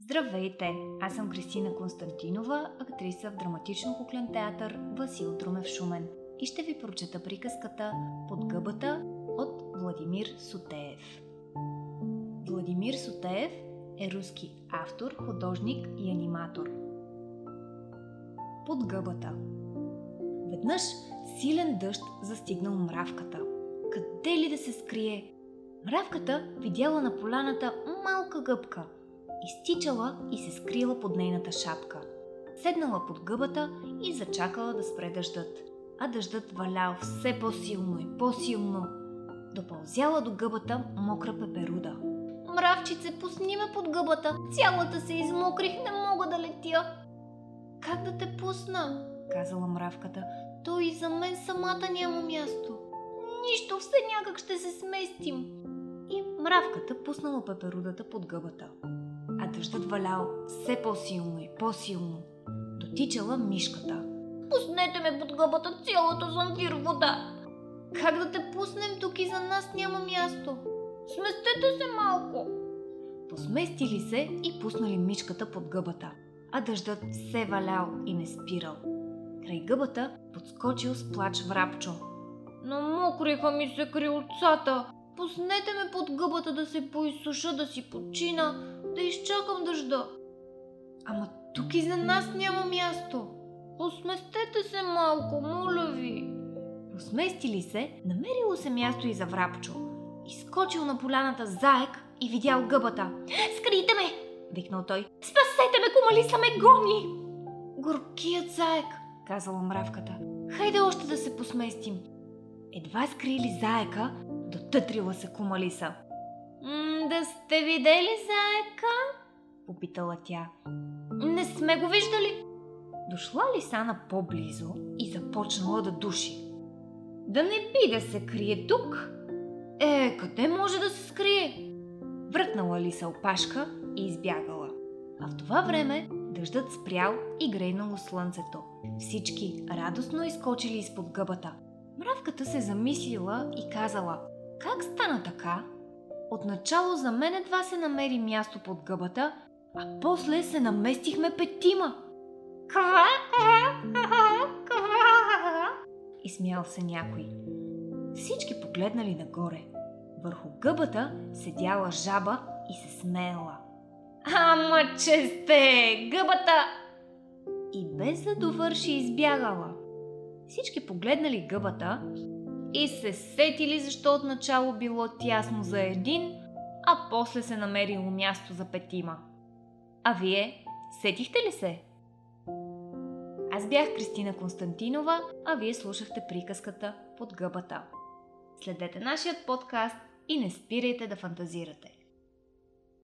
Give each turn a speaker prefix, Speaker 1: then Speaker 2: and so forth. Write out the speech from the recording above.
Speaker 1: Здравейте! Аз съм Кристина Константинова, актриса в драматично-куклен театър Васил Друмев Шумен и ще ви прочета приказката Под гъбата от Владимир Сотеев. Владимир Сотеев е руски автор, художник и аниматор. Под гъбата Веднъж силен дъжд застигнал мравката. Къде ли да се скрие? Мравката видяла на поляната малка гъбка – изтичала и се скрила под нейната шапка. Седнала под гъбата и зачакала да спре дъждът. А дъждът валял все по-силно и по-силно. Допълзяла до гъбата мокра пеперуда.
Speaker 2: Мравчице, пусни ме под гъбата. Цялата се измокрих, не мога да летя.
Speaker 1: Как да те пусна? казала мравката.
Speaker 2: То и за мен самата няма място. Нищо, все някак ще се сместим.
Speaker 1: И мравката пуснала пеперудата под гъбата а дъждът валял все по-силно и по-силно. Дотичала мишката.
Speaker 2: Пуснете ме под гъбата, цялата замвир вода.
Speaker 1: Как да те пуснем тук и за нас няма място?
Speaker 2: Сместете се малко.
Speaker 1: Посместили се и пуснали мишката под гъбата, а дъждът се валял и не спирал. Край гъбата подскочил с плач врапчо.
Speaker 2: Намокриха ми се крилцата. Пуснете ме под гъбата да се поизсуша, да си почина, да изчакам дъжда.
Speaker 1: Ама тук и за нас няма място.
Speaker 2: Посместете се малко, моля ви.
Speaker 1: Посместили се, намерило се място и за врапчо. Изкочил на поляната заек и видял гъбата.
Speaker 2: Скрийте ме!
Speaker 1: викнал той.
Speaker 2: Спасете ме, кумалиса ме гони!
Speaker 1: Горкият заек, казала мравката. Хайде още да се посместим. Едва скрили заека, дотътрила се кумалиса.
Speaker 2: Да сте видели заека?
Speaker 1: Попитала тя.
Speaker 2: Не сме го виждали.
Speaker 1: Дошла ли Сана по-близо и започнала да души. Да не би да се крие тук?
Speaker 2: Е, къде може да се скрие?
Speaker 1: Връкнала ли се опашка и избягала. А в това време дъждът спрял и грейнало слънцето. Всички радостно изкочили изпод гъбата. Мравката се замислила и казала, как стана така, Отначало за мен едва се намери място под гъбата, а после се наместихме петима.
Speaker 2: Ква, ква.
Speaker 1: Изсмял се някой. Всички погледнали нагоре. Върху гъбата седяла жаба и се смеяла.
Speaker 2: Ама че сте, гъбата!
Speaker 1: И без да довърши избягала. Всички погледнали гъбата и се сетили защо отначало било тясно за един, а после се намерило място за петима. А вие сетихте ли се? Аз бях Кристина Константинова, а вие слушахте приказката под гъбата. Следете нашият подкаст и не спирайте да фантазирате.